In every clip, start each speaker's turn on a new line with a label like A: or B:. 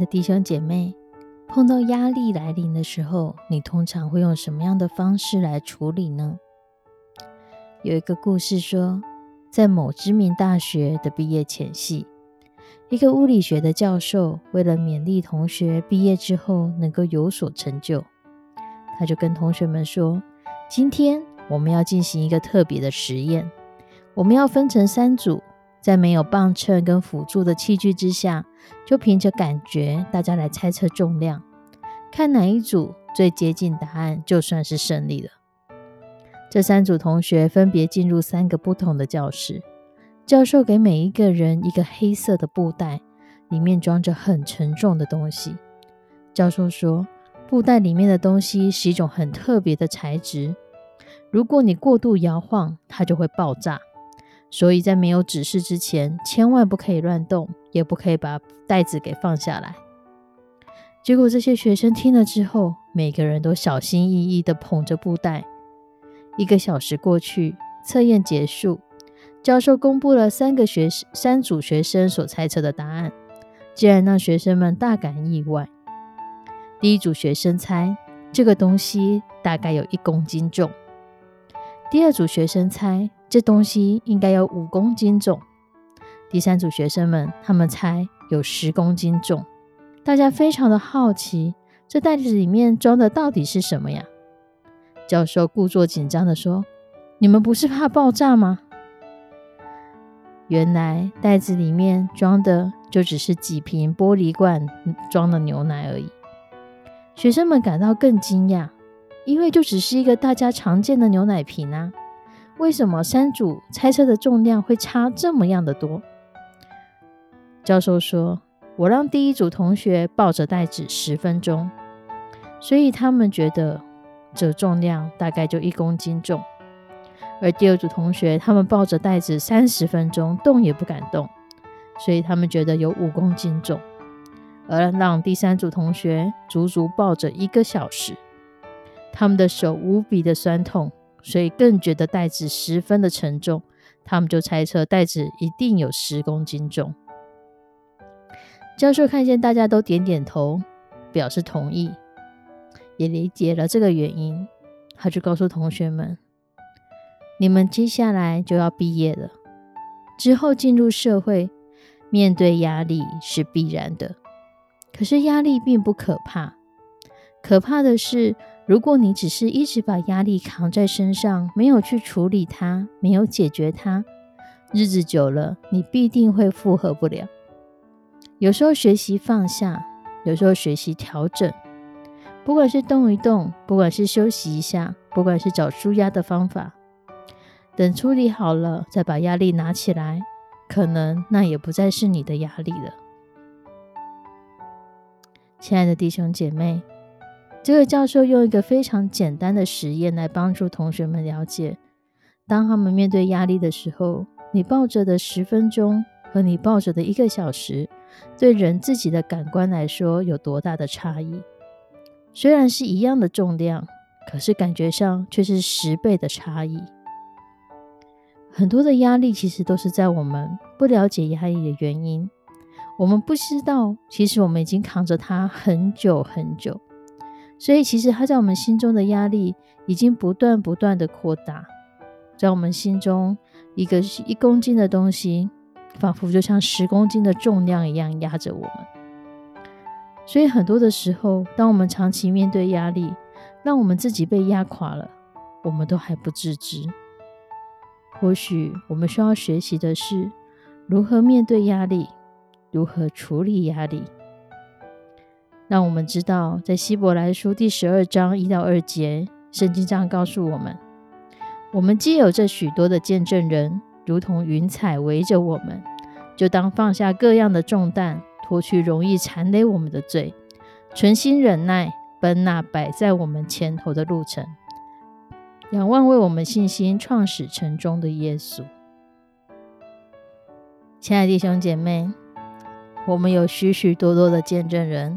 A: 的弟兄姐妹，碰到压力来临的时候，你通常会用什么样的方式来处理呢？有一个故事说，在某知名大学的毕业前夕，一个物理学的教授为了勉励同学毕业之后能够有所成就，他就跟同学们说：“今天我们要进行一个特别的实验，我们要分成三组。”在没有磅秤跟辅助的器具之下，就凭着感觉，大家来猜测重量，看哪一组最接近答案，就算是胜利了。这三组同学分别进入三个不同的教室，教授给每一个人一个黑色的布袋，里面装着很沉重的东西。教授说，布袋里面的东西是一种很特别的材质，如果你过度摇晃，它就会爆炸。所以在没有指示之前，千万不可以乱动，也不可以把袋子给放下来。结果这些学生听了之后，每个人都小心翼翼地捧着布袋。一个小时过去，测验结束，教授公布了三个学三组学生所猜测的答案，竟然让学生们大感意外。第一组学生猜这个东西大概有一公斤重，第二组学生猜。这东西应该有五公斤重。第三组学生们，他们猜有十公斤重。大家非常的好奇，这袋子里面装的到底是什么呀？教授故作紧张的说：“你们不是怕爆炸吗？”原来袋子里面装的就只是几瓶玻璃罐装的牛奶而已。学生们感到更惊讶，因为就只是一个大家常见的牛奶瓶啊。为什么三组猜测的重量会差这么样的多？教授说：“我让第一组同学抱着袋子十分钟，所以他们觉得这重量大概就一公斤重；而第二组同学他们抱着袋子三十分钟，动也不敢动，所以他们觉得有五公斤重；而让第三组同学足足抱着一个小时，他们的手无比的酸痛。”所以更觉得袋子十分的沉重，他们就猜测袋子一定有十公斤重。教授看见大家都点点头，表示同意，也理解了这个原因，他就告诉同学们：“你们接下来就要毕业了，之后进入社会，面对压力是必然的。可是压力并不可怕，可怕的是。”如果你只是一直把压力扛在身上，没有去处理它，没有解决它，日子久了，你必定会负荷不了。有时候学习放下，有时候学习调整，不管是动一动，不管是休息一下，不管是找舒压的方法，等处理好了，再把压力拿起来，可能那也不再是你的压力了。亲爱的弟兄姐妹。这个教授用一个非常简单的实验来帮助同学们了解，当他们面对压力的时候，你抱着的十分钟和你抱着的一个小时，对人自己的感官来说有多大的差异？虽然是一样的重量，可是感觉上却是十倍的差异。很多的压力其实都是在我们不了解压力的原因，我们不知道，其实我们已经扛着它很久很久。所以，其实他在我们心中的压力已经不断不断的扩大，在我们心中一个一公斤的东西，仿佛就像十公斤的重量一样压着我们。所以很多的时候，当我们长期面对压力，让我们自己被压垮了，我们都还不自知。或许我们需要学习的是如何面对压力，如何处理压力。让我们知道，在希伯来书第十二章一到二节，圣经上告诉我们：我们既有这许多的见证人，如同云彩围着我们，就当放下各样的重担。脱去容易缠累我们的罪，存心忍耐，奔那摆在我们前头的路程，仰望为我们信心创始成终的耶稣。亲爱的弟兄姐妹，我们有许许多多的见证人，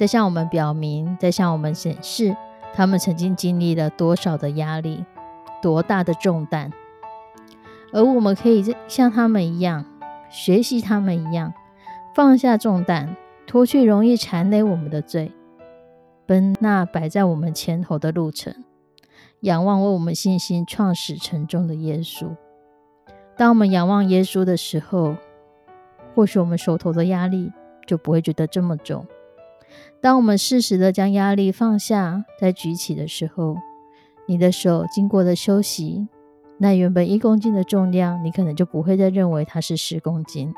A: 在向我们表明，在向我们显示，他们曾经经历了多少的压力，多大的重担，而我们可以像他们一样，学习他们一样。放下重担，脱去容易缠累我们的罪，奔那摆在我们前头的路程，仰望为我们信心创始成终的耶稣。当我们仰望耶稣的时候，或许我们手头的压力就不会觉得这么重。当我们适时的将压力放下，再举起的时候，你的手经过了休息，那原本一公斤的重量，你可能就不会再认为它是十公斤。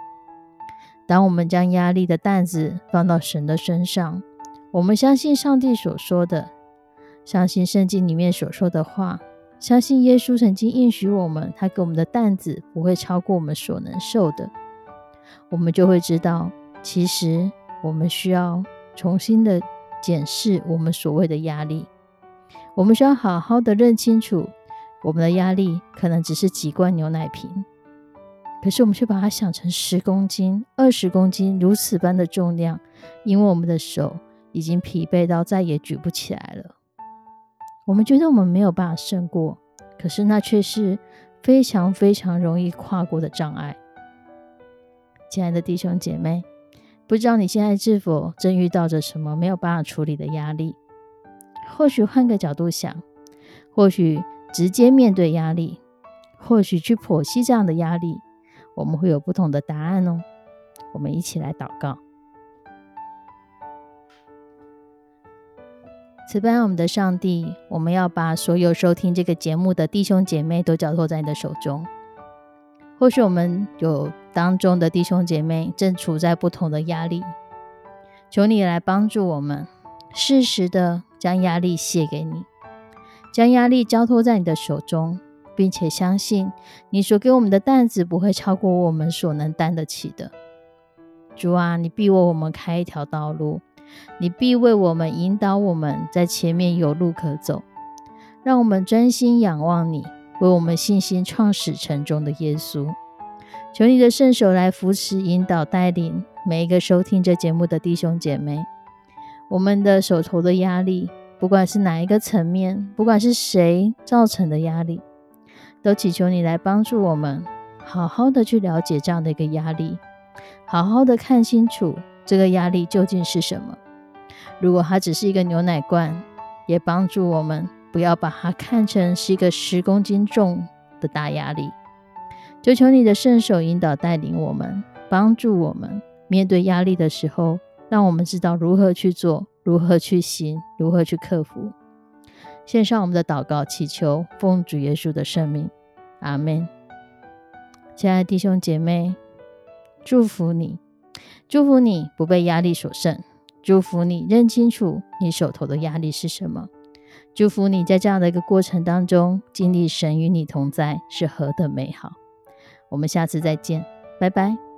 A: 当我们将压力的担子放到神的身上，我们相信上帝所说的，相信圣经里面所说的话，相信耶稣曾经应许我们，他给我们的担子不会超过我们所能受的，我们就会知道，其实我们需要重新的检视我们所谓的压力，我们需要好好的认清楚，我们的压力可能只是几罐牛奶瓶。可是我们却把它想成十公斤、二十公斤如此般的重量，因为我们的手已经疲惫到再也举不起来了。我们觉得我们没有办法胜过，可是那却是非常非常容易跨过的障碍。亲爱的弟兄姐妹，不知道你现在是否正遇到着什么没有办法处理的压力？或许换个角度想，或许直接面对压力，或许去剖析这样的压力。我们会有不同的答案哦。我们一起来祷告。慈悲我们的上帝，我们要把所有收听这个节目的弟兄姐妹都交托在你的手中。或许我们有当中的弟兄姐妹正处在不同的压力，求你来帮助我们，适时的将压力卸给你，将压力交托在你的手中。并且相信你所给我们的担子不会超过我们所能担得起的。主啊，你必为我们开一条道路，你必为我们引导我们在前面有路可走。让我们专心仰望你，为我们信心创始成终的耶稣。求你的圣手来扶持、引导、带领每一个收听这节目的弟兄姐妹。我们的手头的压力，不管是哪一个层面，不管是谁造成的压力。都祈求你来帮助我们，好好的去了解这样的一个压力，好好的看清楚这个压力究竟是什么。如果它只是一个牛奶罐，也帮助我们不要把它看成是一个十公斤重的大压力。求求你的圣手引导带领我们，帮助我们面对压力的时候，让我们知道如何去做，如何去行，如何去克服。献上我们的祷告，祈求奉主耶稣的圣名，阿门。亲爱的弟兄姐妹，祝福你，祝福你不被压力所胜，祝福你认清楚你手头的压力是什么，祝福你在这样的一个过程当中经历神与你同在是何等美好。我们下次再见，拜拜。